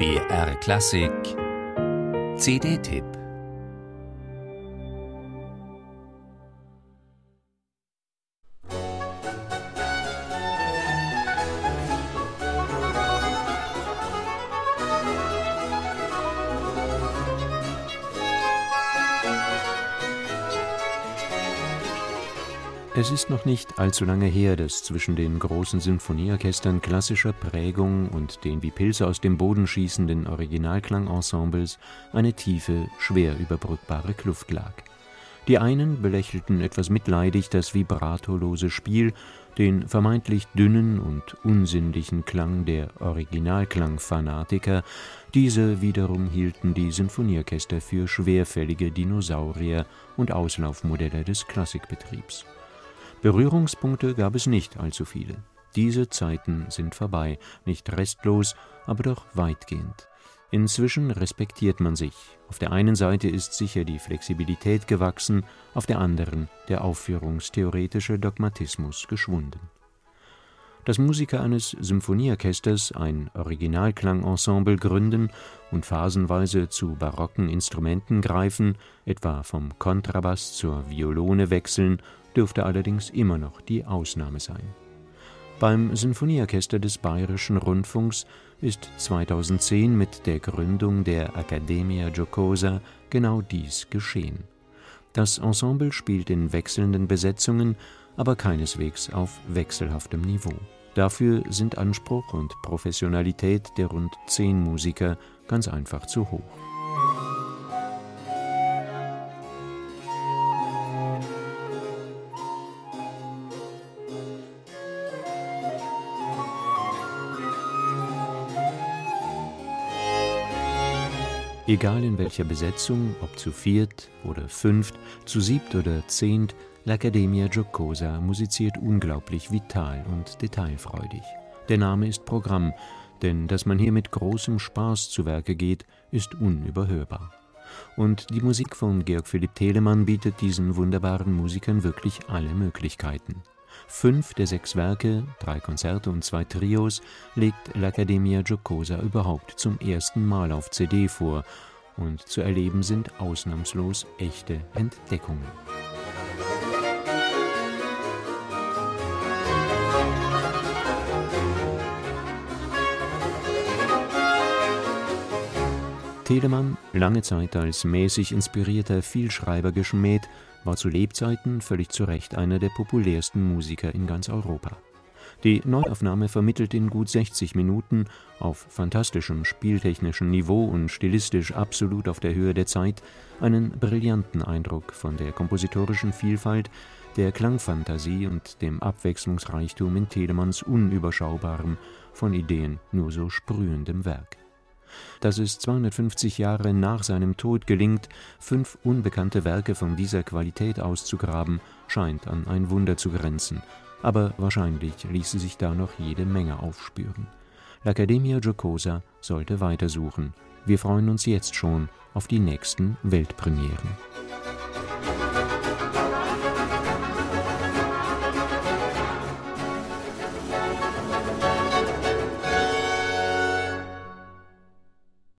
BR Klassik. CD-Tipp Es ist noch nicht allzu lange her, dass zwischen den großen Sinfonieorchestern klassischer Prägung und den wie Pilze aus dem Boden schießenden Originalklangensembles eine tiefe, schwer überbrückbare Kluft lag. Die einen belächelten etwas mitleidig das vibratolose Spiel, den vermeintlich dünnen und unsinnlichen Klang der Originalklangfanatiker, diese wiederum hielten die Sinfonieorchester für schwerfällige Dinosaurier und Auslaufmodelle des Klassikbetriebs. Berührungspunkte gab es nicht allzu viele. Diese Zeiten sind vorbei, nicht restlos, aber doch weitgehend. Inzwischen respektiert man sich. Auf der einen Seite ist sicher die Flexibilität gewachsen, auf der anderen der aufführungstheoretische Dogmatismus geschwunden. Dass Musiker eines Symphonieorchesters ein Originalklangensemble gründen und phasenweise zu barocken Instrumenten greifen, etwa vom Kontrabass zur Violone wechseln dürfte allerdings immer noch die Ausnahme sein. Beim Sinfonieorchester des Bayerischen Rundfunks ist 2010 mit der Gründung der Accademia Giocosa genau dies geschehen. Das Ensemble spielt in wechselnden Besetzungen, aber keineswegs auf wechselhaftem Niveau. Dafür sind Anspruch und Professionalität der rund zehn Musiker ganz einfach zu hoch. Egal in welcher Besetzung, ob zu viert oder fünft, zu siebt oder zehnt, L'Accademia Giocosa musiziert unglaublich vital und detailfreudig. Der Name ist Programm, denn dass man hier mit großem Spaß zu Werke geht, ist unüberhörbar. Und die Musik von Georg Philipp Telemann bietet diesen wunderbaren Musikern wirklich alle Möglichkeiten. Fünf der sechs Werke, drei Konzerte und zwei Trios, legt l'Accademia Giocosa überhaupt zum ersten Mal auf CD vor und zu erleben sind ausnahmslos echte Entdeckungen. Telemann, lange Zeit als mäßig inspirierter Vielschreiber geschmäht, war zu Lebzeiten völlig zu Recht einer der populärsten Musiker in ganz Europa. Die Neuaufnahme vermittelt in gut 60 Minuten auf fantastischem spieltechnischen Niveau und stilistisch absolut auf der Höhe der Zeit einen brillanten Eindruck von der kompositorischen Vielfalt, der Klangfantasie und dem Abwechslungsreichtum in Telemanns unüberschaubarem, von Ideen nur so sprühendem Werk dass es 250 Jahre nach seinem Tod gelingt, fünf unbekannte Werke von dieser Qualität auszugraben, scheint an ein Wunder zu grenzen, aber wahrscheinlich ließe sich da noch jede Menge aufspüren. L'Accademia Giocosa sollte weitersuchen. Wir freuen uns jetzt schon auf die nächsten Weltpremieren.